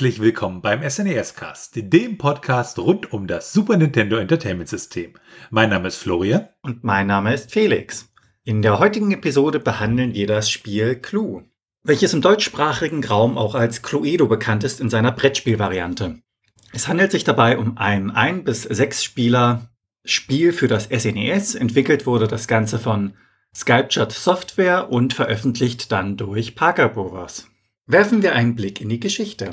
Herzlich willkommen beim SNES Cast, dem Podcast rund um das Super Nintendo Entertainment System. Mein Name ist Florian. Und mein Name ist Felix. In der heutigen Episode behandeln wir das Spiel Clue, welches im deutschsprachigen Raum auch als Cluedo bekannt ist in seiner Brettspielvariante. Es handelt sich dabei um ein 1 bis 6 Spieler Spiel für das SNES. Entwickelt wurde das Ganze von Sculptured Software und veröffentlicht dann durch Parker Brothers. Werfen wir einen Blick in die Geschichte.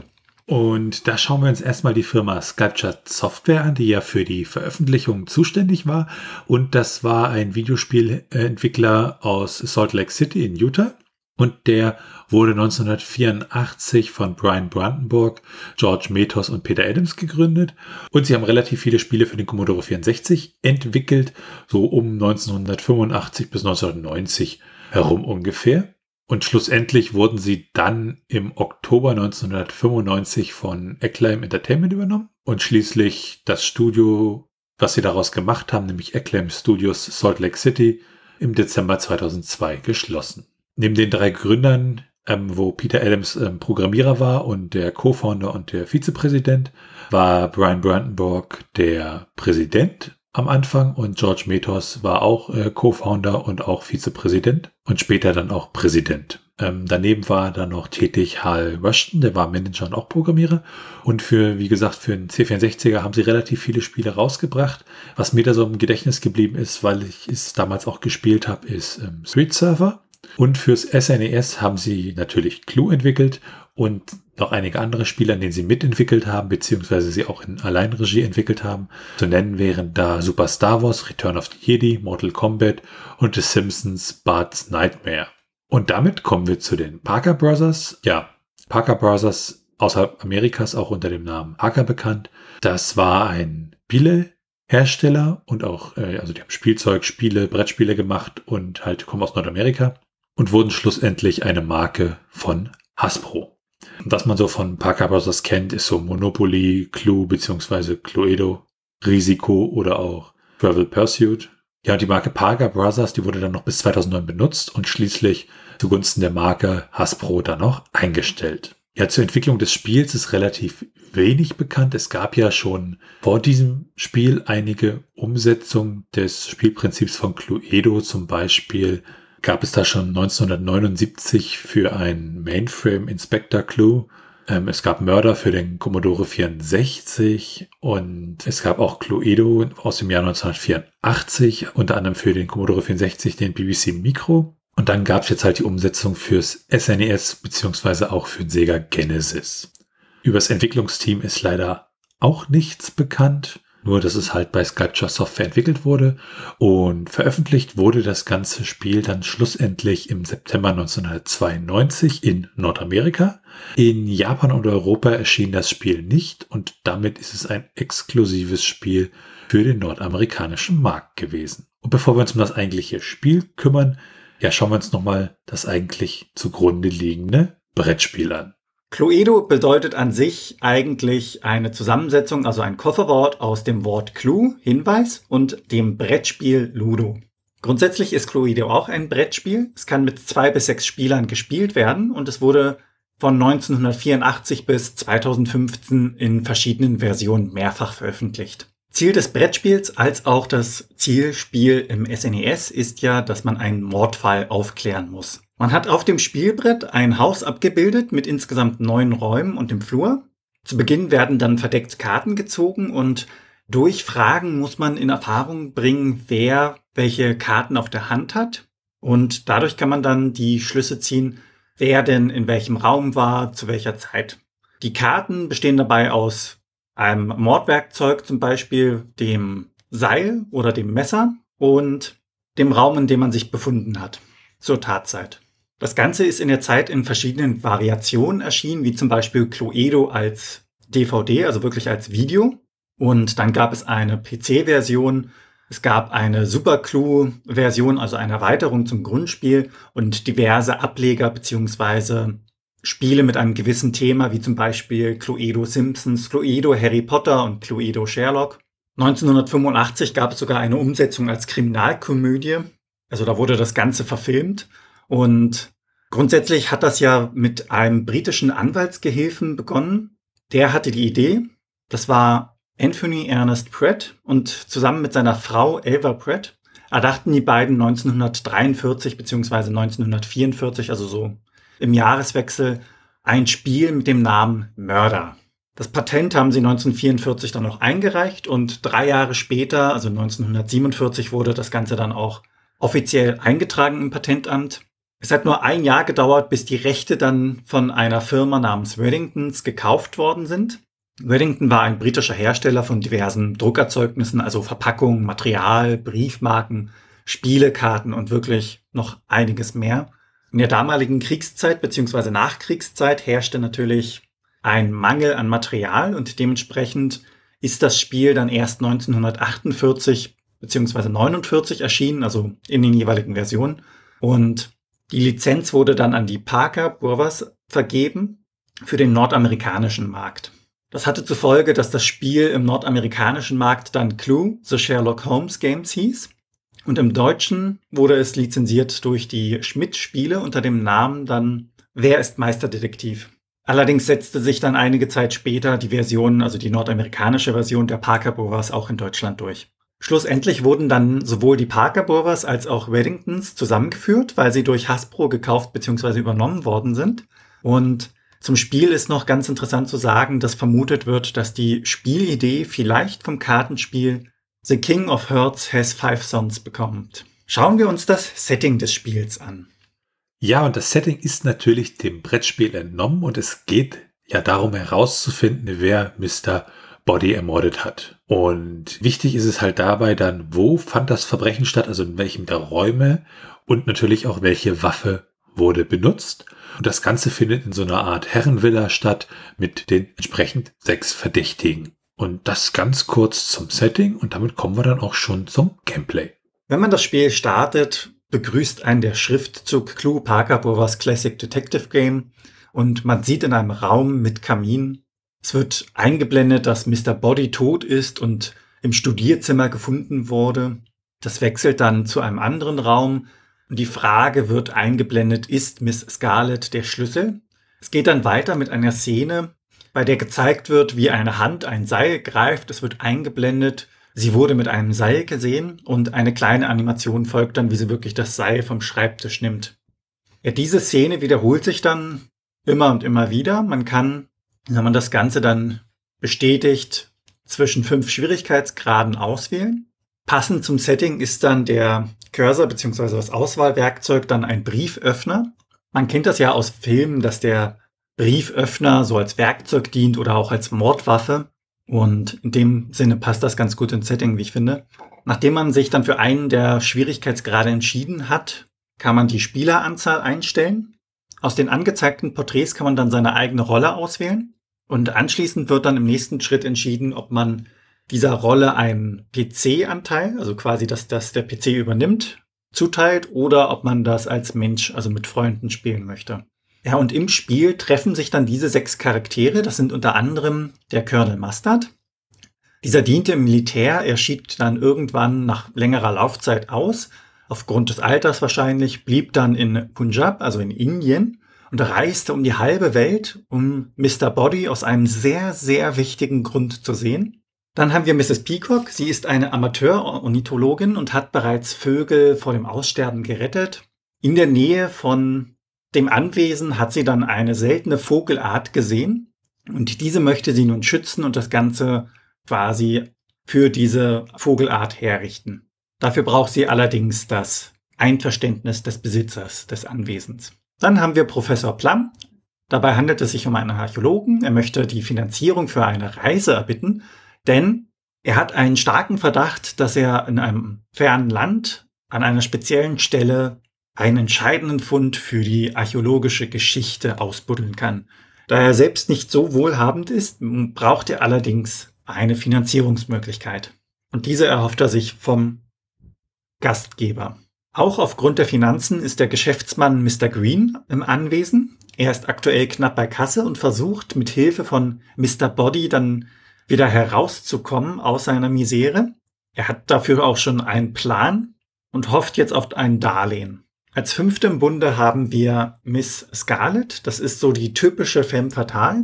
Und da schauen wir uns erstmal die Firma Sculptured Software an, die ja für die Veröffentlichung zuständig war. Und das war ein Videospielentwickler aus Salt Lake City in Utah. Und der wurde 1984 von Brian Brandenburg, George Metos und Peter Adams gegründet. Und sie haben relativ viele Spiele für den Commodore 64 entwickelt, so um 1985 bis 1990 herum ungefähr. Und schlussendlich wurden sie dann im Oktober 1995 von Acclaim Entertainment übernommen und schließlich das Studio, was sie daraus gemacht haben, nämlich Acclaim Studios Salt Lake City, im Dezember 2002 geschlossen. Neben den drei Gründern, ähm, wo Peter Adams ähm, Programmierer war und der Co-Founder und der Vizepräsident, war Brian Brandenburg der Präsident am Anfang und George Metos war auch äh, Co-Founder und auch Vizepräsident und später dann auch Präsident. Ähm, daneben war dann noch tätig Hal Rushton, der war Manager und auch Programmierer. Und für, wie gesagt, für einen C64er haben sie relativ viele Spiele rausgebracht. Was mir da so im Gedächtnis geblieben ist, weil ich es damals auch gespielt habe, ist ähm, Street Surfer. Und fürs SNES e haben sie natürlich Clue entwickelt und noch einige andere Spiele, an denen sie mitentwickelt haben, beziehungsweise sie auch in Alleinregie entwickelt haben. Zu nennen wären da Super Star Wars, Return of the Jedi, Mortal Kombat und The Simpsons Bart's Nightmare. Und damit kommen wir zu den Parker Brothers. Ja, Parker Brothers außerhalb Amerikas auch unter dem Namen Parker bekannt. Das war ein Spielehersteller und auch, äh, also die haben Spielzeug, Spiele, Brettspiele gemacht und halt kommen aus Nordamerika und wurden schlussendlich eine Marke von Hasbro. Was man so von Parker Brothers kennt, ist so Monopoly, Clue bzw. Cluedo, Risiko oder auch Travel Pursuit. Ja, die Marke Parker Brothers, die wurde dann noch bis 2009 benutzt und schließlich zugunsten der Marke Hasbro dann noch eingestellt. Ja, zur Entwicklung des Spiels ist relativ wenig bekannt. Es gab ja schon vor diesem Spiel einige Umsetzungen des Spielprinzips von Cluedo, zum Beispiel gab es da schon 1979 für ein Mainframe Inspector Clue. Ähm, es gab Mörder für den Commodore 64 und es gab auch Cluedo aus dem Jahr 1984, unter anderem für den Commodore 64 den BBC Micro. Und dann gab es jetzt halt die Umsetzung fürs SNES e beziehungsweise auch für den Sega Genesis. Über das Entwicklungsteam ist leider auch nichts bekannt. Nur, dass es halt bei Sculpture Software entwickelt wurde und veröffentlicht wurde das ganze Spiel dann schlussendlich im September 1992 in Nordamerika. In Japan und Europa erschien das Spiel nicht und damit ist es ein exklusives Spiel für den nordamerikanischen Markt gewesen. Und bevor wir uns um das eigentliche Spiel kümmern, ja, schauen wir uns nochmal das eigentlich zugrunde liegende Brettspiel an. Cluedo bedeutet an sich eigentlich eine Zusammensetzung, also ein Kofferwort aus dem Wort Clue, Hinweis, und dem Brettspiel Ludo. Grundsätzlich ist Cluedo auch ein Brettspiel. Es kann mit zwei bis sechs Spielern gespielt werden und es wurde von 1984 bis 2015 in verschiedenen Versionen mehrfach veröffentlicht. Ziel des Brettspiels als auch das Zielspiel im SNES e ist ja, dass man einen Mordfall aufklären muss. Man hat auf dem Spielbrett ein Haus abgebildet mit insgesamt neun Räumen und dem Flur. Zu Beginn werden dann verdeckt Karten gezogen und durch Fragen muss man in Erfahrung bringen, wer welche Karten auf der Hand hat. Und dadurch kann man dann die Schlüsse ziehen, wer denn in welchem Raum war, zu welcher Zeit. Die Karten bestehen dabei aus einem Mordwerkzeug, zum Beispiel dem Seil oder dem Messer und dem Raum, in dem man sich befunden hat, zur Tatzeit. Das Ganze ist in der Zeit in verschiedenen Variationen erschienen, wie zum Beispiel Cluedo als DVD, also wirklich als Video. Und dann gab es eine PC-Version, es gab eine Super Clue-Version, also eine Erweiterung zum Grundspiel und diverse Ableger beziehungsweise Spiele mit einem gewissen Thema, wie zum Beispiel Cluedo Simpsons, Cluedo Harry Potter und Cluedo Sherlock. 1985 gab es sogar eine Umsetzung als Kriminalkomödie. Also da wurde das Ganze verfilmt und Grundsätzlich hat das ja mit einem britischen Anwaltsgehilfen begonnen. Der hatte die Idee. Das war Anthony Ernest Pratt und zusammen mit seiner Frau Elva Pratt erdachten die beiden 1943 bzw. 1944, also so im Jahreswechsel, ein Spiel mit dem Namen Mörder. Das Patent haben sie 1944 dann noch eingereicht und drei Jahre später, also 1947, wurde das Ganze dann auch offiziell eingetragen im Patentamt. Es hat nur ein Jahr gedauert, bis die Rechte dann von einer Firma namens Weddingtons gekauft worden sind. Weddington war ein britischer Hersteller von diversen Druckerzeugnissen, also Verpackungen, Material, Briefmarken, Spielekarten und wirklich noch einiges mehr. In der damaligen Kriegszeit bzw. Nachkriegszeit herrschte natürlich ein Mangel an Material und dementsprechend ist das Spiel dann erst 1948 bzw. 49 erschienen, also in den jeweiligen Versionen. Und die Lizenz wurde dann an die Parker Brothers vergeben für den nordamerikanischen Markt. Das hatte zur Folge, dass das Spiel im nordamerikanischen Markt dann Clue, The Sherlock Holmes Games hieß. Und im Deutschen wurde es lizenziert durch die Schmidt-Spiele unter dem Namen dann Wer ist Meisterdetektiv? Allerdings setzte sich dann einige Zeit später die Version, also die nordamerikanische Version der Parker Brothers auch in Deutschland durch. Schlussendlich wurden dann sowohl die Parker Brothers als auch Weddingtons zusammengeführt, weil sie durch Hasbro gekauft bzw. übernommen worden sind. Und zum Spiel ist noch ganz interessant zu sagen, dass vermutet wird, dass die Spielidee vielleicht vom Kartenspiel The King of Hearts Has Five Sons bekommt. Schauen wir uns das Setting des Spiels an. Ja, und das Setting ist natürlich dem Brettspiel entnommen und es geht ja darum herauszufinden, wer Mr. Body ermordet hat. Und wichtig ist es halt dabei dann, wo fand das Verbrechen statt, also in welchem der Räume und natürlich auch welche Waffe wurde benutzt. Und das Ganze findet in so einer Art Herrenvilla statt mit den entsprechend sechs Verdächtigen. Und das ganz kurz zum Setting und damit kommen wir dann auch schon zum Gameplay. Wenn man das Spiel startet, begrüßt einen der Schriftzug Clue Parker Brothers Classic Detective Game und man sieht in einem Raum mit Kamin, es wird eingeblendet, dass Mr. Body tot ist und im Studierzimmer gefunden wurde. Das wechselt dann zu einem anderen Raum, und die Frage wird eingeblendet, ist Miss Scarlett der Schlüssel? Es geht dann weiter mit einer Szene, bei der gezeigt wird, wie eine Hand ein Seil greift. Es wird eingeblendet. Sie wurde mit einem Seil gesehen und eine kleine Animation folgt dann, wie sie wirklich das Seil vom Schreibtisch nimmt. Ja, diese Szene wiederholt sich dann immer und immer wieder. Man kann, wenn man das Ganze dann bestätigt, zwischen fünf Schwierigkeitsgraden auswählen. Passend zum Setting ist dann der Cursor bzw. das Auswahlwerkzeug dann ein Brieföffner. Man kennt das ja aus Filmen, dass der Brieföffner so als Werkzeug dient oder auch als Mordwaffe. Und in dem Sinne passt das ganz gut ins Setting, wie ich finde. Nachdem man sich dann für einen der Schwierigkeitsgrade entschieden hat, kann man die Spieleranzahl einstellen. Aus den angezeigten Porträts kann man dann seine eigene Rolle auswählen. Und anschließend wird dann im nächsten Schritt entschieden, ob man dieser Rolle einen PC-Anteil, also quasi, dass das der PC übernimmt, zuteilt oder ob man das als Mensch, also mit Freunden spielen möchte. Ja, und im Spiel treffen sich dann diese sechs Charaktere. Das sind unter anderem der Colonel Mustard. Dieser diente im Militär, er schied dann irgendwann nach längerer Laufzeit aus, aufgrund des Alters wahrscheinlich, blieb dann in Punjab, also in Indien, und reiste um die halbe Welt, um Mr. Body aus einem sehr, sehr wichtigen Grund zu sehen. Dann haben wir Mrs. Peacock. Sie ist eine Amateur-Ornithologin und hat bereits Vögel vor dem Aussterben gerettet. In der Nähe von dem Anwesen hat sie dann eine seltene Vogelart gesehen und diese möchte sie nun schützen und das Ganze quasi für diese Vogelart herrichten. Dafür braucht sie allerdings das Einverständnis des Besitzers des Anwesens. Dann haben wir Professor Plum. Dabei handelt es sich um einen Archäologen. Er möchte die Finanzierung für eine Reise erbitten denn er hat einen starken Verdacht, dass er in einem fernen Land an einer speziellen Stelle einen entscheidenden Fund für die archäologische Geschichte ausbuddeln kann. Da er selbst nicht so wohlhabend ist, braucht er allerdings eine Finanzierungsmöglichkeit. Und diese erhofft er sich vom Gastgeber. Auch aufgrund der Finanzen ist der Geschäftsmann Mr. Green im Anwesen. Er ist aktuell knapp bei Kasse und versucht mit Hilfe von Mr. Body dann wieder herauszukommen aus seiner Misere. Er hat dafür auch schon einen Plan und hofft jetzt auf ein Darlehen. Als fünfte im Bunde haben wir Miss Scarlet. Das ist so die typische Femme Fatale.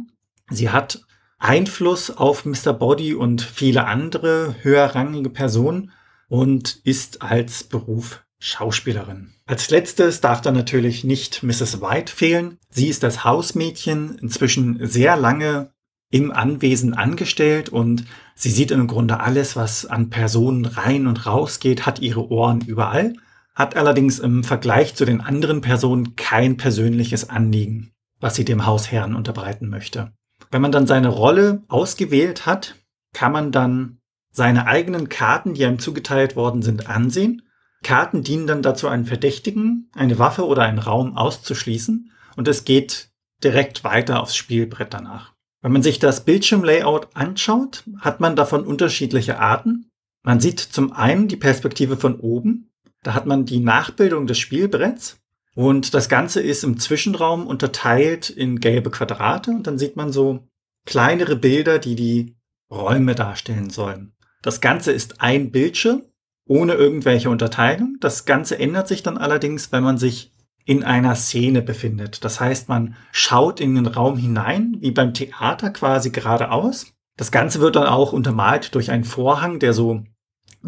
Sie hat Einfluss auf Mr. Body und viele andere höherrangige Personen und ist als Beruf Schauspielerin. Als letztes darf dann natürlich nicht Mrs. White fehlen. Sie ist das Hausmädchen, inzwischen sehr lange im Anwesen angestellt und sie sieht im Grunde alles, was an Personen rein und raus geht, hat ihre Ohren überall, hat allerdings im Vergleich zu den anderen Personen kein persönliches Anliegen, was sie dem Hausherrn unterbreiten möchte. Wenn man dann seine Rolle ausgewählt hat, kann man dann seine eigenen Karten, die einem zugeteilt worden sind, ansehen. Karten dienen dann dazu, einen Verdächtigen, eine Waffe oder einen Raum auszuschließen und es geht direkt weiter aufs Spielbrett danach. Wenn man sich das Bildschirmlayout anschaut, hat man davon unterschiedliche Arten. Man sieht zum einen die Perspektive von oben. Da hat man die Nachbildung des Spielbretts und das Ganze ist im Zwischenraum unterteilt in gelbe Quadrate und dann sieht man so kleinere Bilder, die die Räume darstellen sollen. Das Ganze ist ein Bildschirm ohne irgendwelche Unterteilung. Das Ganze ändert sich dann allerdings, wenn man sich in einer Szene befindet. Das heißt, man schaut in den Raum hinein, wie beim Theater quasi geradeaus. Das Ganze wird dann auch untermalt durch einen Vorhang, der so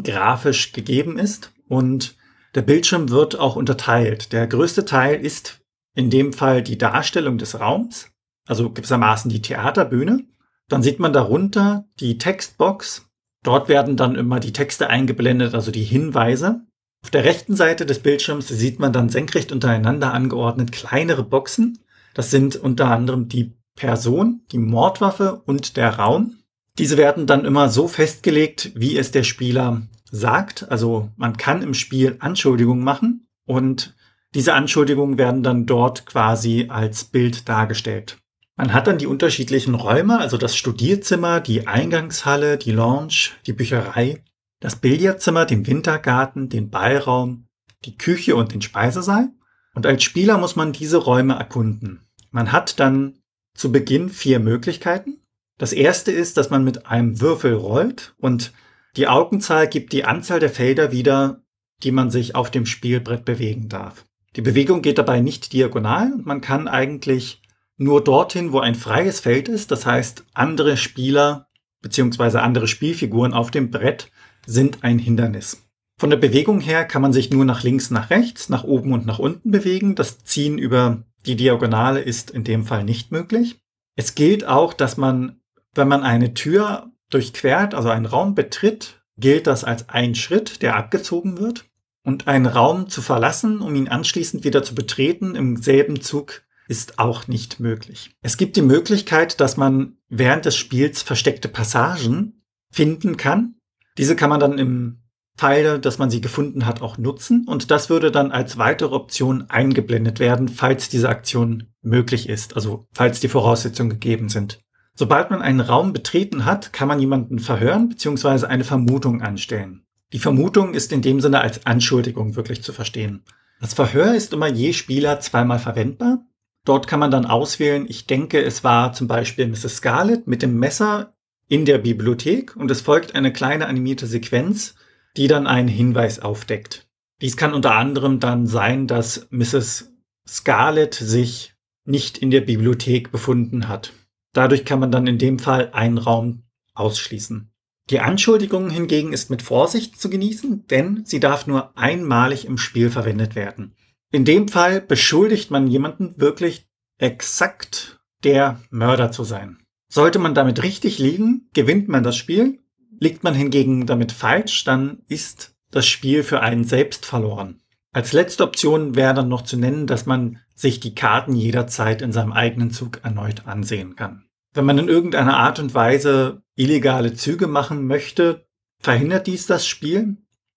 grafisch gegeben ist. Und der Bildschirm wird auch unterteilt. Der größte Teil ist in dem Fall die Darstellung des Raums, also gewissermaßen die Theaterbühne. Dann sieht man darunter die Textbox. Dort werden dann immer die Texte eingeblendet, also die Hinweise. Auf der rechten Seite des Bildschirms sieht man dann senkrecht untereinander angeordnet kleinere Boxen. Das sind unter anderem die Person, die Mordwaffe und der Raum. Diese werden dann immer so festgelegt, wie es der Spieler sagt. Also man kann im Spiel Anschuldigungen machen und diese Anschuldigungen werden dann dort quasi als Bild dargestellt. Man hat dann die unterschiedlichen Räume, also das Studierzimmer, die Eingangshalle, die Lounge, die Bücherei, das Billardzimmer, den Wintergarten, den Ballraum, die Küche und den Speisesaal. Und als Spieler muss man diese Räume erkunden. Man hat dann zu Beginn vier Möglichkeiten. Das erste ist, dass man mit einem Würfel rollt und die Augenzahl gibt die Anzahl der Felder wieder, die man sich auf dem Spielbrett bewegen darf. Die Bewegung geht dabei nicht diagonal und man kann eigentlich nur dorthin, wo ein freies Feld ist, das heißt andere Spieler bzw. andere Spielfiguren auf dem Brett sind ein Hindernis. Von der Bewegung her kann man sich nur nach links, nach rechts, nach oben und nach unten bewegen. Das Ziehen über die Diagonale ist in dem Fall nicht möglich. Es gilt auch, dass man, wenn man eine Tür durchquert, also einen Raum betritt, gilt das als ein Schritt, der abgezogen wird. Und einen Raum zu verlassen, um ihn anschließend wieder zu betreten, im selben Zug ist auch nicht möglich. Es gibt die Möglichkeit, dass man während des Spiels versteckte Passagen finden kann. Diese kann man dann im Teil, dass man sie gefunden hat, auch nutzen und das würde dann als weitere Option eingeblendet werden, falls diese Aktion möglich ist, also falls die Voraussetzungen gegeben sind. Sobald man einen Raum betreten hat, kann man jemanden verhören bzw. eine Vermutung anstellen. Die Vermutung ist in dem Sinne als Anschuldigung wirklich zu verstehen. Das Verhör ist immer je Spieler zweimal verwendbar. Dort kann man dann auswählen, ich denke, es war zum Beispiel Mrs. Scarlett mit dem Messer in der Bibliothek und es folgt eine kleine animierte Sequenz, die dann einen Hinweis aufdeckt. Dies kann unter anderem dann sein, dass Mrs. Scarlett sich nicht in der Bibliothek befunden hat. Dadurch kann man dann in dem Fall einen Raum ausschließen. Die Anschuldigung hingegen ist mit Vorsicht zu genießen, denn sie darf nur einmalig im Spiel verwendet werden. In dem Fall beschuldigt man jemanden wirklich exakt der Mörder zu sein. Sollte man damit richtig liegen, gewinnt man das Spiel. Liegt man hingegen damit falsch, dann ist das Spiel für einen selbst verloren. Als letzte Option wäre dann noch zu nennen, dass man sich die Karten jederzeit in seinem eigenen Zug erneut ansehen kann. Wenn man in irgendeiner Art und Weise illegale Züge machen möchte, verhindert dies das Spiel.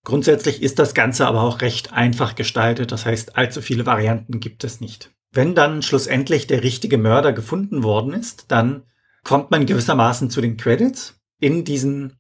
Grundsätzlich ist das Ganze aber auch recht einfach gestaltet, das heißt, allzu viele Varianten gibt es nicht. Wenn dann schlussendlich der richtige Mörder gefunden worden ist, dann kommt man gewissermaßen zu den Credits. In diesen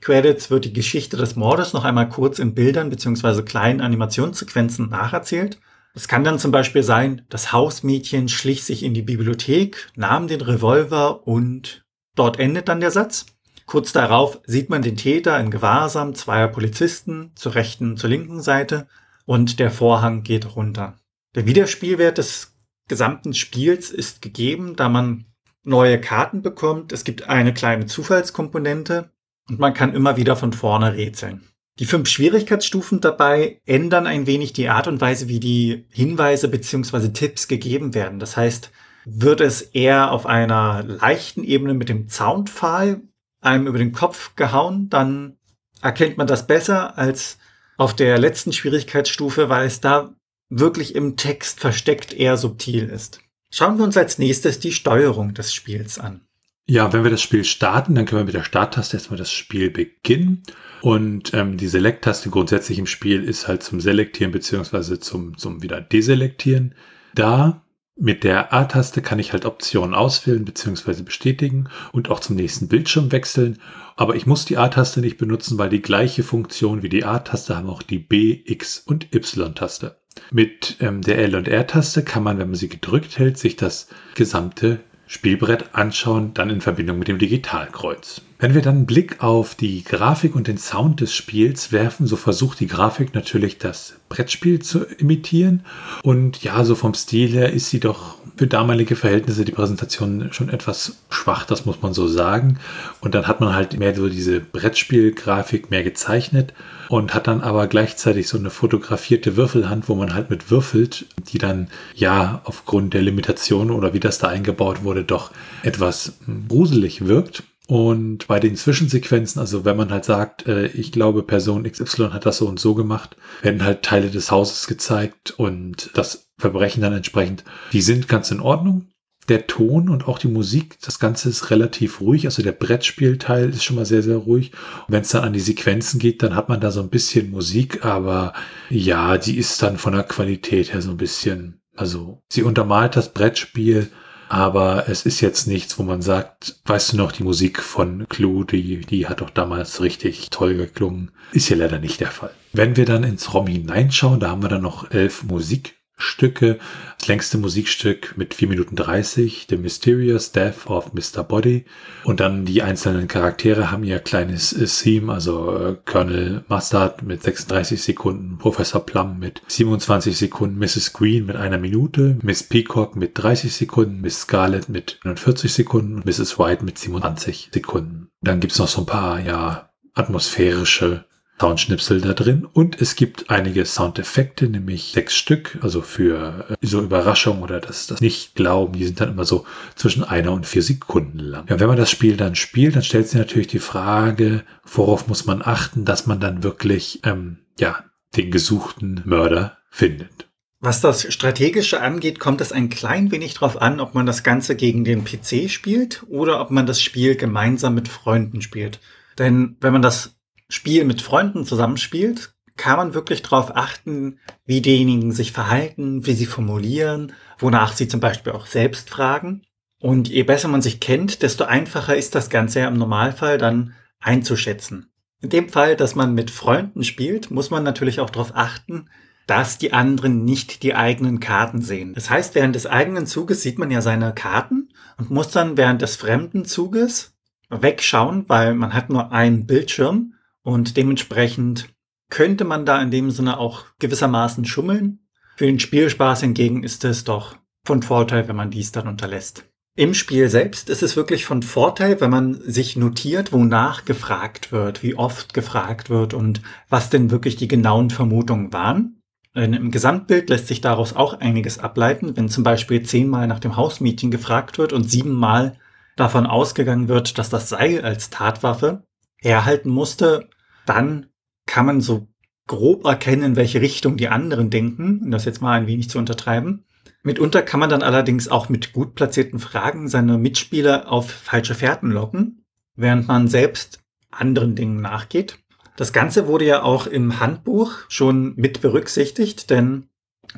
Credits wird die Geschichte des Mordes noch einmal kurz in Bildern bzw. kleinen Animationssequenzen nacherzählt. Es kann dann zum Beispiel sein, das Hausmädchen schlich sich in die Bibliothek, nahm den Revolver und dort endet dann der Satz. Kurz darauf sieht man den Täter in Gewahrsam zweier Polizisten zur rechten, zur linken Seite und der Vorhang geht runter. Der Wiederspielwert des gesamten Spiels ist gegeben, da man neue Karten bekommt. Es gibt eine kleine Zufallskomponente und man kann immer wieder von vorne rätseln. Die fünf Schwierigkeitsstufen dabei ändern ein wenig die Art und Weise, wie die Hinweise bzw. Tipps gegeben werden. Das heißt, wird es eher auf einer leichten Ebene mit dem Zaunpfahl einem über den Kopf gehauen, dann erkennt man das besser als auf der letzten Schwierigkeitsstufe, weil es da wirklich im Text versteckt eher subtil ist. Schauen wir uns als nächstes die Steuerung des Spiels an. Ja, wenn wir das Spiel starten, dann können wir mit der Starttaste erstmal das Spiel beginnen. Und ähm, die Select-Taste grundsätzlich im Spiel ist halt zum Selektieren beziehungsweise zum, zum wieder Deselektieren da. Mit der A-Taste kann ich halt Optionen auswählen bzw. bestätigen und auch zum nächsten Bildschirm wechseln. Aber ich muss die A-Taste nicht benutzen, weil die gleiche Funktion wie die A-Taste haben auch die B, X und Y-Taste. Mit ähm, der L- und R-Taste kann man, wenn man sie gedrückt hält, sich das gesamte Spielbrett anschauen, dann in Verbindung mit dem Digitalkreuz. Wenn wir dann einen Blick auf die Grafik und den Sound des Spiels werfen, so versucht die Grafik natürlich das Brettspiel zu imitieren. Und ja, so vom Stil her ist sie doch für damalige Verhältnisse die Präsentation schon etwas schwach, das muss man so sagen. Und dann hat man halt mehr so diese Brettspielgrafik mehr gezeichnet und hat dann aber gleichzeitig so eine fotografierte Würfelhand, wo man halt mit würfelt, die dann ja aufgrund der Limitation oder wie das da eingebaut wurde, doch etwas gruselig wirkt. Und bei den Zwischensequenzen, also wenn man halt sagt, äh, ich glaube, Person XY hat das so und so gemacht, werden halt Teile des Hauses gezeigt und das Verbrechen dann entsprechend, die sind ganz in Ordnung. Der Ton und auch die Musik, das Ganze ist relativ ruhig. Also der Brettspielteil ist schon mal sehr, sehr ruhig. Und wenn es dann an die Sequenzen geht, dann hat man da so ein bisschen Musik, aber ja, die ist dann von der Qualität her so ein bisschen, also sie untermalt das Brettspiel, aber es ist jetzt nichts, wo man sagt, weißt du noch, die Musik von Clue, die, die hat doch damals richtig toll geklungen. Ist hier leider nicht der Fall. Wenn wir dann ins ROM hineinschauen, da haben wir dann noch elf Musik Stücke. Das längste Musikstück mit 4 Minuten 30, The Mysterious Death of Mr. Body. Und dann die einzelnen Charaktere haben ihr kleines äh, Theme, also äh, Colonel Mustard mit 36 Sekunden, Professor Plum mit 27 Sekunden, Mrs. Green mit einer Minute, Miss Peacock mit 30 Sekunden, Miss Scarlet mit 49 Sekunden und Mrs. White mit 27 Sekunden. Dann gibt's noch so ein paar, ja, atmosphärische Soundschnipsel da drin und es gibt einige Soundeffekte, nämlich sechs Stück, also für äh, so Überraschung oder das, das Nicht-Glauben, die sind dann immer so zwischen einer und vier Sekunden lang. Ja, wenn man das Spiel dann spielt, dann stellt sich natürlich die Frage, worauf muss man achten, dass man dann wirklich, ähm, ja, den gesuchten Mörder findet. Was das Strategische angeht, kommt es ein klein wenig darauf an, ob man das Ganze gegen den PC spielt oder ob man das Spiel gemeinsam mit Freunden spielt. Denn wenn man das Spiel mit Freunden zusammenspielt, kann man wirklich darauf achten, wie diejenigen sich verhalten, wie sie formulieren, wonach sie zum Beispiel auch selbst fragen. Und je besser man sich kennt, desto einfacher ist das Ganze ja im Normalfall dann einzuschätzen. In dem Fall, dass man mit Freunden spielt, muss man natürlich auch darauf achten, dass die anderen nicht die eigenen Karten sehen. Das heißt, während des eigenen Zuges sieht man ja seine Karten und muss dann während des fremden Zuges wegschauen, weil man hat nur einen Bildschirm und dementsprechend könnte man da in dem Sinne auch gewissermaßen schummeln. Für den Spielspaß hingegen ist es doch von Vorteil, wenn man dies dann unterlässt. Im Spiel selbst ist es wirklich von Vorteil, wenn man sich notiert, wonach gefragt wird, wie oft gefragt wird und was denn wirklich die genauen Vermutungen waren. Im Gesamtbild lässt sich daraus auch einiges ableiten, wenn zum Beispiel zehnmal nach dem Hausmeeting gefragt wird und siebenmal davon ausgegangen wird, dass das Seil als Tatwaffe herhalten musste, dann kann man so grob erkennen, in welche Richtung die anderen denken, um das jetzt mal ein wenig zu untertreiben. Mitunter kann man dann allerdings auch mit gut platzierten Fragen seine Mitspieler auf falsche Fährten locken, während man selbst anderen Dingen nachgeht. Das Ganze wurde ja auch im Handbuch schon mit berücksichtigt, denn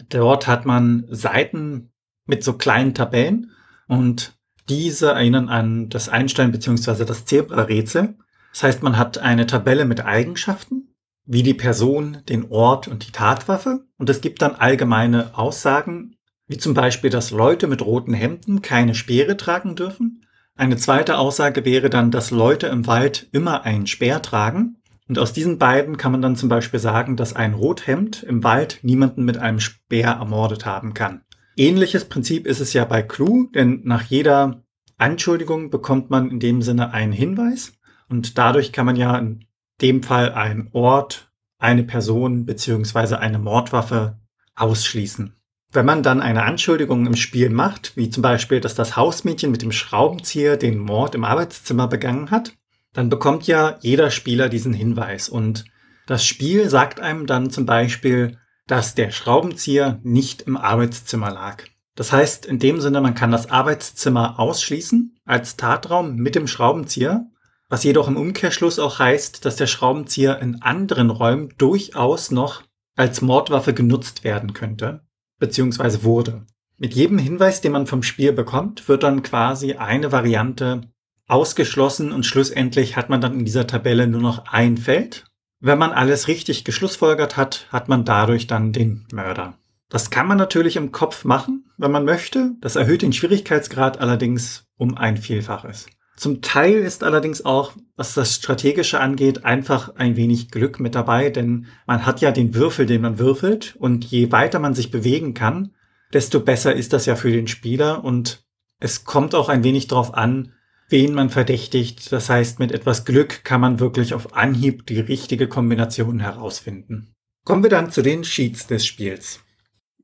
dort hat man Seiten mit so kleinen Tabellen und diese erinnern an das Einstein- bzw. das Zebra-Rätsel. Das heißt, man hat eine Tabelle mit Eigenschaften, wie die Person, den Ort und die Tatwaffe. Und es gibt dann allgemeine Aussagen, wie zum Beispiel, dass Leute mit roten Hemden keine Speere tragen dürfen. Eine zweite Aussage wäre dann, dass Leute im Wald immer einen Speer tragen. Und aus diesen beiden kann man dann zum Beispiel sagen, dass ein Rothemd im Wald niemanden mit einem Speer ermordet haben kann. Ähnliches Prinzip ist es ja bei Clue, denn nach jeder Anschuldigung bekommt man in dem Sinne einen Hinweis und dadurch kann man ja in dem Fall einen Ort, eine Person beziehungsweise eine Mordwaffe ausschließen. Wenn man dann eine Anschuldigung im Spiel macht, wie zum Beispiel, dass das Hausmädchen mit dem Schraubenzieher den Mord im Arbeitszimmer begangen hat, dann bekommt ja jeder Spieler diesen Hinweis und das Spiel sagt einem dann zum Beispiel, dass der Schraubenzieher nicht im Arbeitszimmer lag. Das heißt, in dem Sinne, man kann das Arbeitszimmer ausschließen als Tatraum mit dem Schraubenzieher, was jedoch im Umkehrschluss auch heißt, dass der Schraubenzieher in anderen Räumen durchaus noch als Mordwaffe genutzt werden könnte, beziehungsweise wurde. Mit jedem Hinweis, den man vom Spiel bekommt, wird dann quasi eine Variante ausgeschlossen und schlussendlich hat man dann in dieser Tabelle nur noch ein Feld. Wenn man alles richtig geschlussfolgert hat, hat man dadurch dann den Mörder. Das kann man natürlich im Kopf machen, wenn man möchte. Das erhöht den Schwierigkeitsgrad allerdings um ein Vielfaches. Zum Teil ist allerdings auch, was das Strategische angeht, einfach ein wenig Glück mit dabei, denn man hat ja den Würfel, den man würfelt, und je weiter man sich bewegen kann, desto besser ist das ja für den Spieler und es kommt auch ein wenig darauf an, wen man verdächtigt. Das heißt, mit etwas Glück kann man wirklich auf Anhieb die richtige Kombination herausfinden. Kommen wir dann zu den Sheets des Spiels.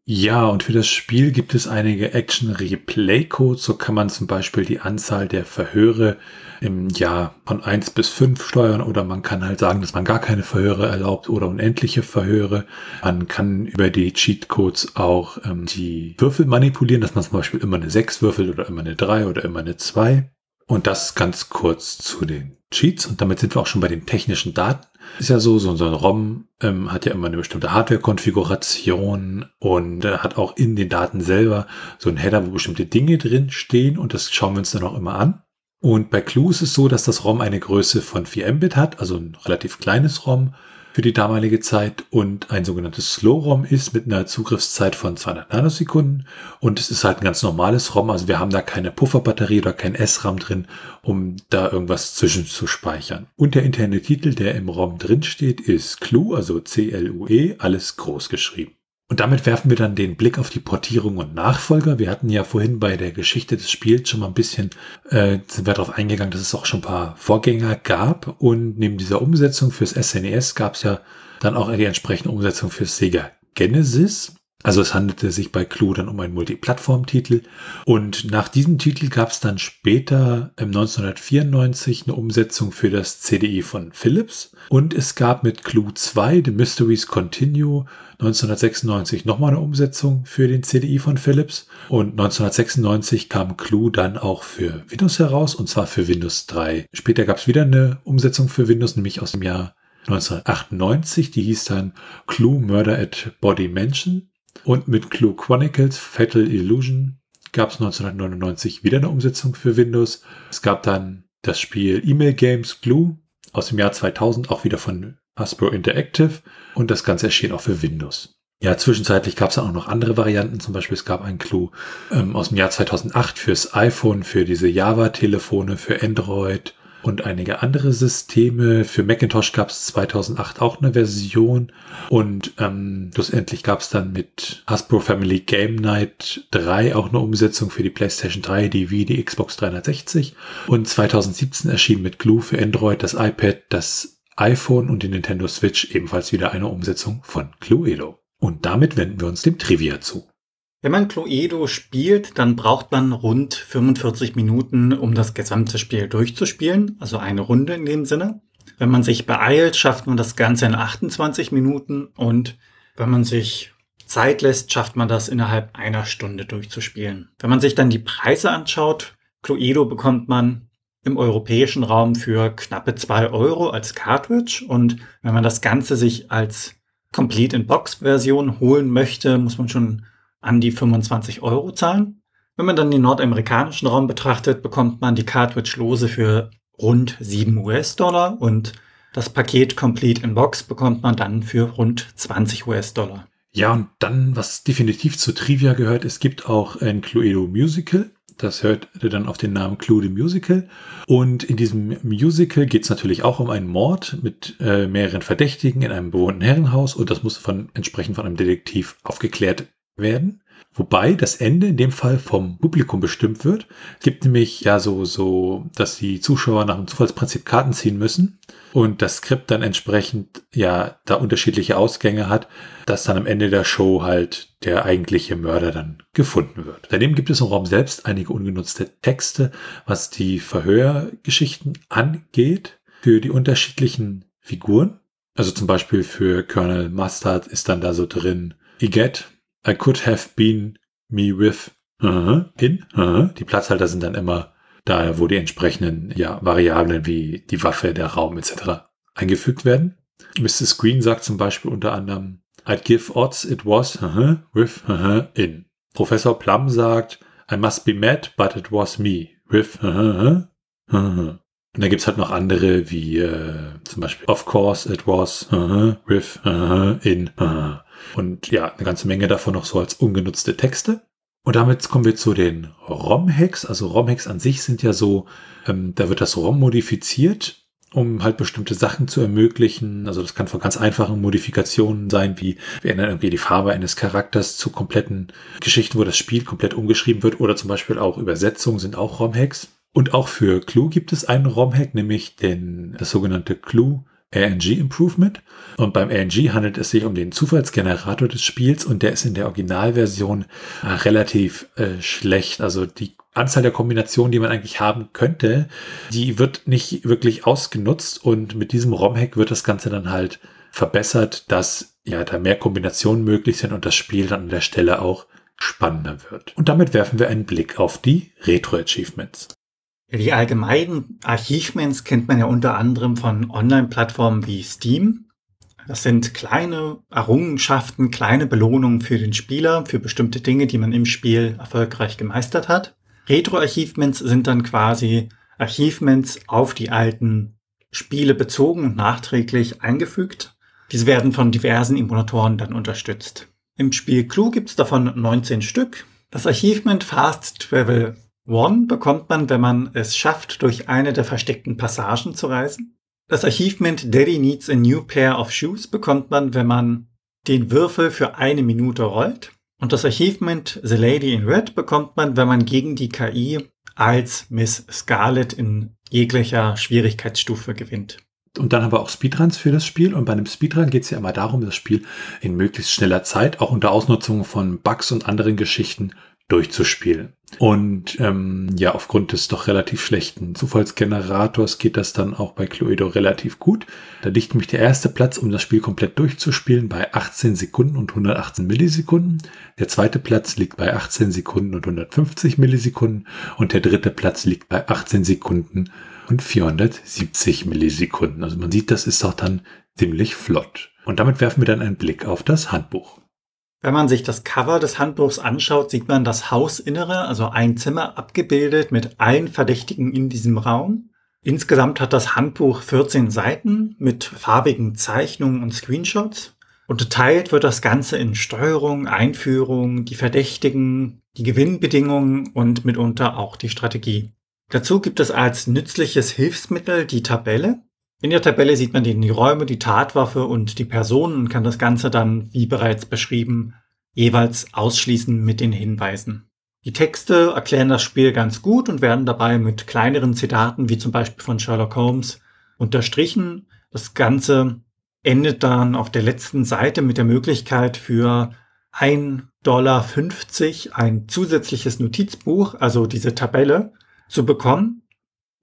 Ja, und für das Spiel gibt es einige Action-Replay-Codes. So kann man zum Beispiel die Anzahl der Verhöre im Jahr von eins bis fünf steuern oder man kann halt sagen, dass man gar keine Verhöre erlaubt oder unendliche Verhöre. Man kann über die Cheat-Codes auch ähm, die Würfel manipulieren, dass man zum Beispiel immer eine 6 würfelt oder immer eine 3 oder immer eine 2. Und das ganz kurz zu den Cheats. Und damit sind wir auch schon bei den technischen Daten. Ist ja so, so ein ROM ähm, hat ja immer eine bestimmte Hardware-Konfiguration und äh, hat auch in den Daten selber so ein Header, wo bestimmte Dinge drin stehen und das schauen wir uns dann auch immer an. Und bei Clue ist es so, dass das ROM eine Größe von 4 Mbit hat, also ein relativ kleines ROM für die damalige Zeit und ein sogenanntes Slow-ROM ist mit einer Zugriffszeit von 200 Nanosekunden und es ist halt ein ganz normales ROM, also wir haben da keine Pufferbatterie oder kein SRAM drin, um da irgendwas zwischen zu speichern. Und der interne Titel, der im ROM drin steht, ist Clue, also C-L-U-E, alles groß geschrieben. Und damit werfen wir dann den Blick auf die Portierung und Nachfolger. Wir hatten ja vorhin bei der Geschichte des Spiels schon mal ein bisschen, äh, sind wir darauf eingegangen, dass es auch schon ein paar Vorgänger gab. Und neben dieser Umsetzung fürs SNES gab es ja dann auch die entsprechende Umsetzung fürs Sega Genesis. Also es handelte sich bei Clue dann um einen Multiplattform-Titel. Und nach diesem Titel gab es dann später im 1994 eine Umsetzung für das CDI von Philips. Und es gab mit Clue 2, The Mysteries Continue, 1996 nochmal eine Umsetzung für den CDI von Philips. Und 1996 kam Clue dann auch für Windows heraus, und zwar für Windows 3. Später gab es wieder eine Umsetzung für Windows, nämlich aus dem Jahr 1998. Die hieß dann Clue Murder at Body Mansion. Und mit Clue Chronicles Fatal Illusion gab es 1999 wieder eine Umsetzung für Windows. Es gab dann das Spiel Email Games Glue aus dem Jahr 2000, auch wieder von Hasbro Interactive. Und das Ganze erschien auch für Windows. Ja, zwischenzeitlich gab es auch noch andere Varianten. Zum Beispiel es gab ein Clue ähm, aus dem Jahr 2008 fürs iPhone, für diese Java-Telefone, für Android und einige andere Systeme. Für Macintosh gab es 2008 auch eine Version und ähm, schlussendlich gab es dann mit Hasbro Family Game Night 3 auch eine Umsetzung für die PlayStation 3, die Wii, die Xbox 360 und 2017 erschien mit Glue für Android, das iPad, das iPhone und die Nintendo Switch ebenfalls wieder eine Umsetzung von Cluedo. Und damit wenden wir uns dem Trivia zu. Wenn man Cluedo spielt, dann braucht man rund 45 Minuten, um das gesamte Spiel durchzuspielen, also eine Runde in dem Sinne. Wenn man sich beeilt, schafft man das Ganze in 28 Minuten und wenn man sich Zeit lässt, schafft man das innerhalb einer Stunde durchzuspielen. Wenn man sich dann die Preise anschaut, Cluedo bekommt man im europäischen Raum für knappe zwei Euro als Cartridge und wenn man das Ganze sich als Complete in Box Version holen möchte, muss man schon an die 25 Euro zahlen. Wenn man dann den nordamerikanischen Raum betrachtet, bekommt man die Cartridge lose für rund 7 US-Dollar und das Paket Complete in Box bekommt man dann für rund 20 US-Dollar. Ja, und dann, was definitiv zu Trivia gehört, es gibt auch ein Cluedo Musical. Das hört dann auf den Namen Clue the Musical. Und in diesem Musical geht es natürlich auch um einen Mord mit äh, mehreren Verdächtigen in einem bewohnten Herrenhaus und das muss von, entsprechend von einem Detektiv aufgeklärt werden. Wobei das Ende in dem Fall vom Publikum bestimmt wird. Es gibt nämlich ja so, so, dass die Zuschauer nach dem Zufallsprinzip Karten ziehen müssen und das Skript dann entsprechend ja da unterschiedliche Ausgänge hat, dass dann am Ende der Show halt der eigentliche Mörder dann gefunden wird. Daneben gibt es im Raum selbst einige ungenutzte Texte, was die Verhörgeschichten angeht für die unterschiedlichen Figuren. Also zum Beispiel für Colonel Mustard ist dann da so drin, Iget, I could have been me with uh in. Uh. Die Platzhalter sind dann immer da, wo die entsprechenden ja, Variablen wie die Waffe, der Raum etc. eingefügt werden. Mrs. Green sagt zum Beispiel unter anderem, I'd give odds it was uh with in. Professor Plum sagt, I must be mad, but it was me with. Und dann gibt's halt noch andere, wie äh, zum Beispiel Of course it was uh -huh, with uh -huh, in uh -huh. Und ja, eine ganze Menge davon noch so als ungenutzte Texte. Und damit kommen wir zu den ROM-Hacks. Also ROM-Hacks an sich sind ja so, ähm, da wird das ROM modifiziert, um halt bestimmte Sachen zu ermöglichen. Also das kann von ganz einfachen Modifikationen sein, wie wir ändern irgendwie die Farbe eines Charakters zu kompletten Geschichten, wo das Spiel komplett umgeschrieben wird. Oder zum Beispiel auch Übersetzungen sind auch ROM-Hacks. Und auch für Clue gibt es einen ROM-Hack, nämlich den, das sogenannte Clue RNG Improvement. Und beim RNG handelt es sich um den Zufallsgenerator des Spiels und der ist in der Originalversion äh, relativ äh, schlecht. Also die Anzahl der Kombinationen, die man eigentlich haben könnte, die wird nicht wirklich ausgenutzt und mit diesem ROM-Hack wird das Ganze dann halt verbessert, dass ja da mehr Kombinationen möglich sind und das Spiel dann an der Stelle auch spannender wird. Und damit werfen wir einen Blick auf die Retro-Achievements. Die allgemeinen Achievements kennt man ja unter anderem von Online-Plattformen wie Steam. Das sind kleine Errungenschaften, kleine Belohnungen für den Spieler, für bestimmte Dinge, die man im Spiel erfolgreich gemeistert hat. Retro-Achievements sind dann quasi Achievements auf die alten Spiele bezogen und nachträglich eingefügt. Diese werden von diversen Emulatoren dann unterstützt. Im Spiel Clue gibt es davon 19 Stück. Das Achievement Fast Travel One bekommt man, wenn man es schafft, durch eine der versteckten Passagen zu reisen. Das Achievement Daddy Needs a New Pair of Shoes bekommt man, wenn man den Würfel für eine Minute rollt. Und das Achievement The Lady in Red bekommt man, wenn man gegen die KI als Miss Scarlet in jeglicher Schwierigkeitsstufe gewinnt. Und dann haben wir auch Speedruns für das Spiel. Und bei einem Speedrun geht es ja immer darum, das Spiel in möglichst schneller Zeit, auch unter Ausnutzung von Bugs und anderen Geschichten, durchzuspielen. Und ähm, ja, aufgrund des doch relativ schlechten Zufallsgenerators geht das dann auch bei Cluedo relativ gut. Da liegt nämlich der erste Platz, um das Spiel komplett durchzuspielen, bei 18 Sekunden und 118 Millisekunden. Der zweite Platz liegt bei 18 Sekunden und 150 Millisekunden. Und der dritte Platz liegt bei 18 Sekunden und 470 Millisekunden. Also man sieht, das ist doch dann ziemlich flott. Und damit werfen wir dann einen Blick auf das Handbuch. Wenn man sich das Cover des Handbuchs anschaut, sieht man das Hausinnere, also ein Zimmer abgebildet mit allen Verdächtigen in diesem Raum. Insgesamt hat das Handbuch 14 Seiten mit farbigen Zeichnungen und Screenshots. Unterteilt wird das Ganze in Steuerung, Einführung, die Verdächtigen, die Gewinnbedingungen und mitunter auch die Strategie. Dazu gibt es als nützliches Hilfsmittel die Tabelle. In der Tabelle sieht man die Räume, die Tatwaffe und die Personen und kann das Ganze dann, wie bereits beschrieben, jeweils ausschließen mit den Hinweisen. Die Texte erklären das Spiel ganz gut und werden dabei mit kleineren Zitaten, wie zum Beispiel von Sherlock Holmes, unterstrichen. Das Ganze endet dann auf der letzten Seite mit der Möglichkeit für 1,50 Dollar ein zusätzliches Notizbuch, also diese Tabelle, zu bekommen.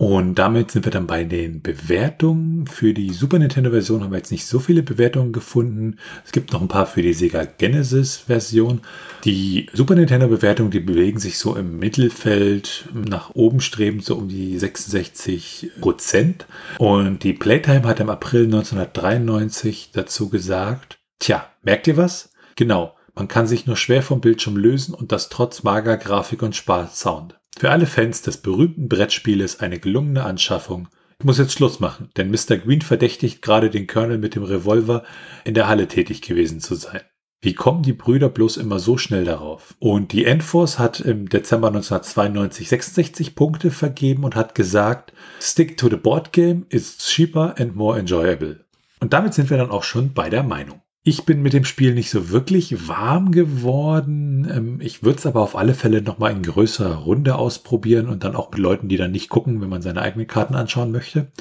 Und damit sind wir dann bei den Bewertungen. Für die Super Nintendo-Version haben wir jetzt nicht so viele Bewertungen gefunden. Es gibt noch ein paar für die Sega Genesis-Version. Die Super Nintendo-Bewertungen, die bewegen sich so im Mittelfeld nach oben strebend, so um die 66 Prozent. Und die Playtime hat im April 1993 dazu gesagt, tja, merkt ihr was? Genau, man kann sich nur schwer vom Bildschirm lösen und das trotz mager Grafik und Sparsound. Für alle Fans des berühmten Brettspieles eine gelungene Anschaffung. Ich muss jetzt Schluss machen, denn Mr. Green verdächtigt gerade den Colonel mit dem Revolver in der Halle tätig gewesen zu sein. Wie kommen die Brüder bloß immer so schnell darauf? Und die Enforce hat im Dezember 1992 66 Punkte vergeben und hat gesagt, Stick to the board game is cheaper and more enjoyable. Und damit sind wir dann auch schon bei der Meinung. Ich bin mit dem Spiel nicht so wirklich warm geworden. Ähm, ich würde es aber auf alle Fälle nochmal in größerer Runde ausprobieren und dann auch mit Leuten, die dann nicht gucken, wenn man seine eigenen Karten anschauen möchte.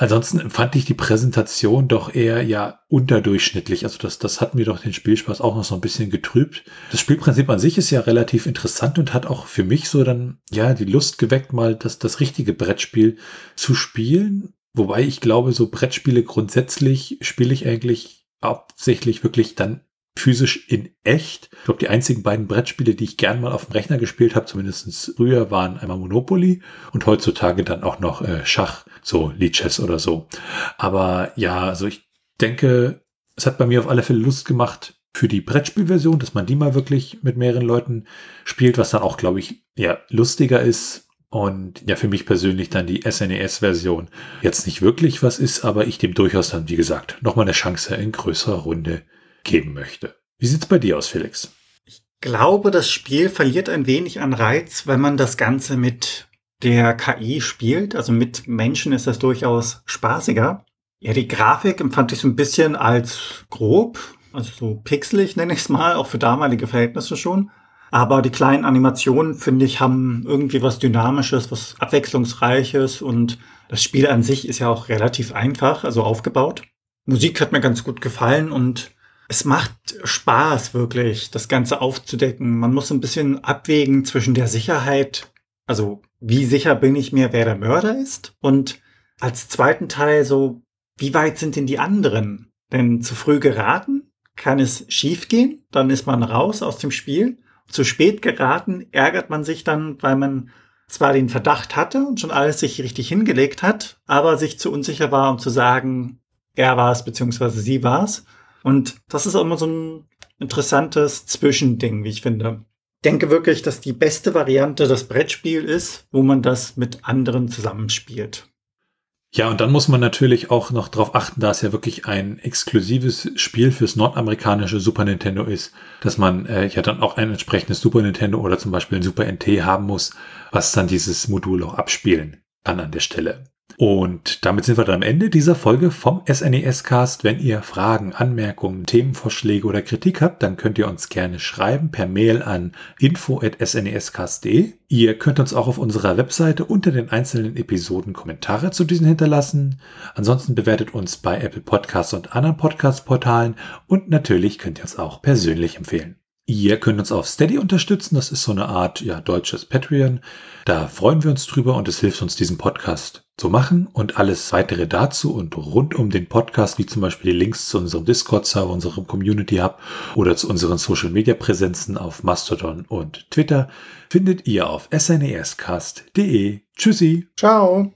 Ansonsten fand ich die Präsentation doch eher ja unterdurchschnittlich. Also das, das hat mir doch den Spielspaß auch noch so ein bisschen getrübt. Das Spielprinzip an sich ist ja relativ interessant und hat auch für mich so dann ja die Lust geweckt, mal das, das richtige Brettspiel zu spielen. Wobei ich glaube, so Brettspiele grundsätzlich spiele ich eigentlich hauptsächlich wirklich dann physisch in echt. Ich glaube, die einzigen beiden Brettspiele, die ich gern mal auf dem Rechner gespielt habe, zumindest früher, waren einmal Monopoly und heutzutage dann auch noch äh, Schach, so Lichess oder so. Aber ja, also ich denke, es hat bei mir auf alle Fälle Lust gemacht für die Brettspielversion, dass man die mal wirklich mit mehreren Leuten spielt, was dann auch, glaube ich, ja, lustiger ist, und ja, für mich persönlich dann die SNES-Version jetzt nicht wirklich was ist, aber ich dem durchaus dann, wie gesagt, nochmal eine Chance in größerer Runde geben möchte. Wie sieht's bei dir aus, Felix? Ich glaube, das Spiel verliert ein wenig an Reiz, wenn man das Ganze mit der KI spielt. Also mit Menschen ist das durchaus spaßiger. Ja, die Grafik empfand ich so ein bisschen als grob, also so pixelig nenne ich es mal, auch für damalige Verhältnisse schon. Aber die kleinen Animationen, finde ich, haben irgendwie was Dynamisches, was Abwechslungsreiches und das Spiel an sich ist ja auch relativ einfach, also aufgebaut. Musik hat mir ganz gut gefallen und es macht Spaß, wirklich, das Ganze aufzudecken. Man muss ein bisschen abwägen zwischen der Sicherheit, also wie sicher bin ich mir, wer der Mörder ist, und als zweiten Teil so, wie weit sind denn die anderen? Denn zu früh geraten kann es schiefgehen, dann ist man raus aus dem Spiel zu spät geraten, ärgert man sich dann, weil man zwar den Verdacht hatte und schon alles sich richtig hingelegt hat, aber sich zu unsicher war, um zu sagen, er war es beziehungsweise sie war es. Und das ist auch immer so ein interessantes Zwischending, wie ich finde. Ich denke wirklich, dass die beste Variante das Brettspiel ist, wo man das mit anderen zusammenspielt. Ja, und dann muss man natürlich auch noch darauf achten, da es ja wirklich ein exklusives Spiel fürs nordamerikanische Super Nintendo ist, dass man äh, ja dann auch ein entsprechendes Super Nintendo oder zum Beispiel ein Super NT haben muss, was dann dieses Modul auch abspielen kann an der Stelle. Und damit sind wir dann am Ende dieser Folge vom SNES Cast. Wenn ihr Fragen, Anmerkungen, Themenvorschläge oder Kritik habt, dann könnt ihr uns gerne schreiben per Mail an info@snescast.de. Ihr könnt uns auch auf unserer Webseite unter den einzelnen Episoden Kommentare zu diesen hinterlassen. Ansonsten bewertet uns bei Apple Podcasts und anderen Podcast Portalen und natürlich könnt ihr uns auch persönlich empfehlen. Ihr könnt uns auf Steady unterstützen. Das ist so eine Art ja, deutsches Patreon. Da freuen wir uns drüber und es hilft uns, diesen Podcast zu machen. Und alles weitere dazu und rund um den Podcast, wie zum Beispiel die Links zu unserem Discord-Server, unserem Community Hub oder zu unseren Social-Media-Präsenzen auf Mastodon und Twitter, findet ihr auf snescast.de. Tschüssi. Ciao.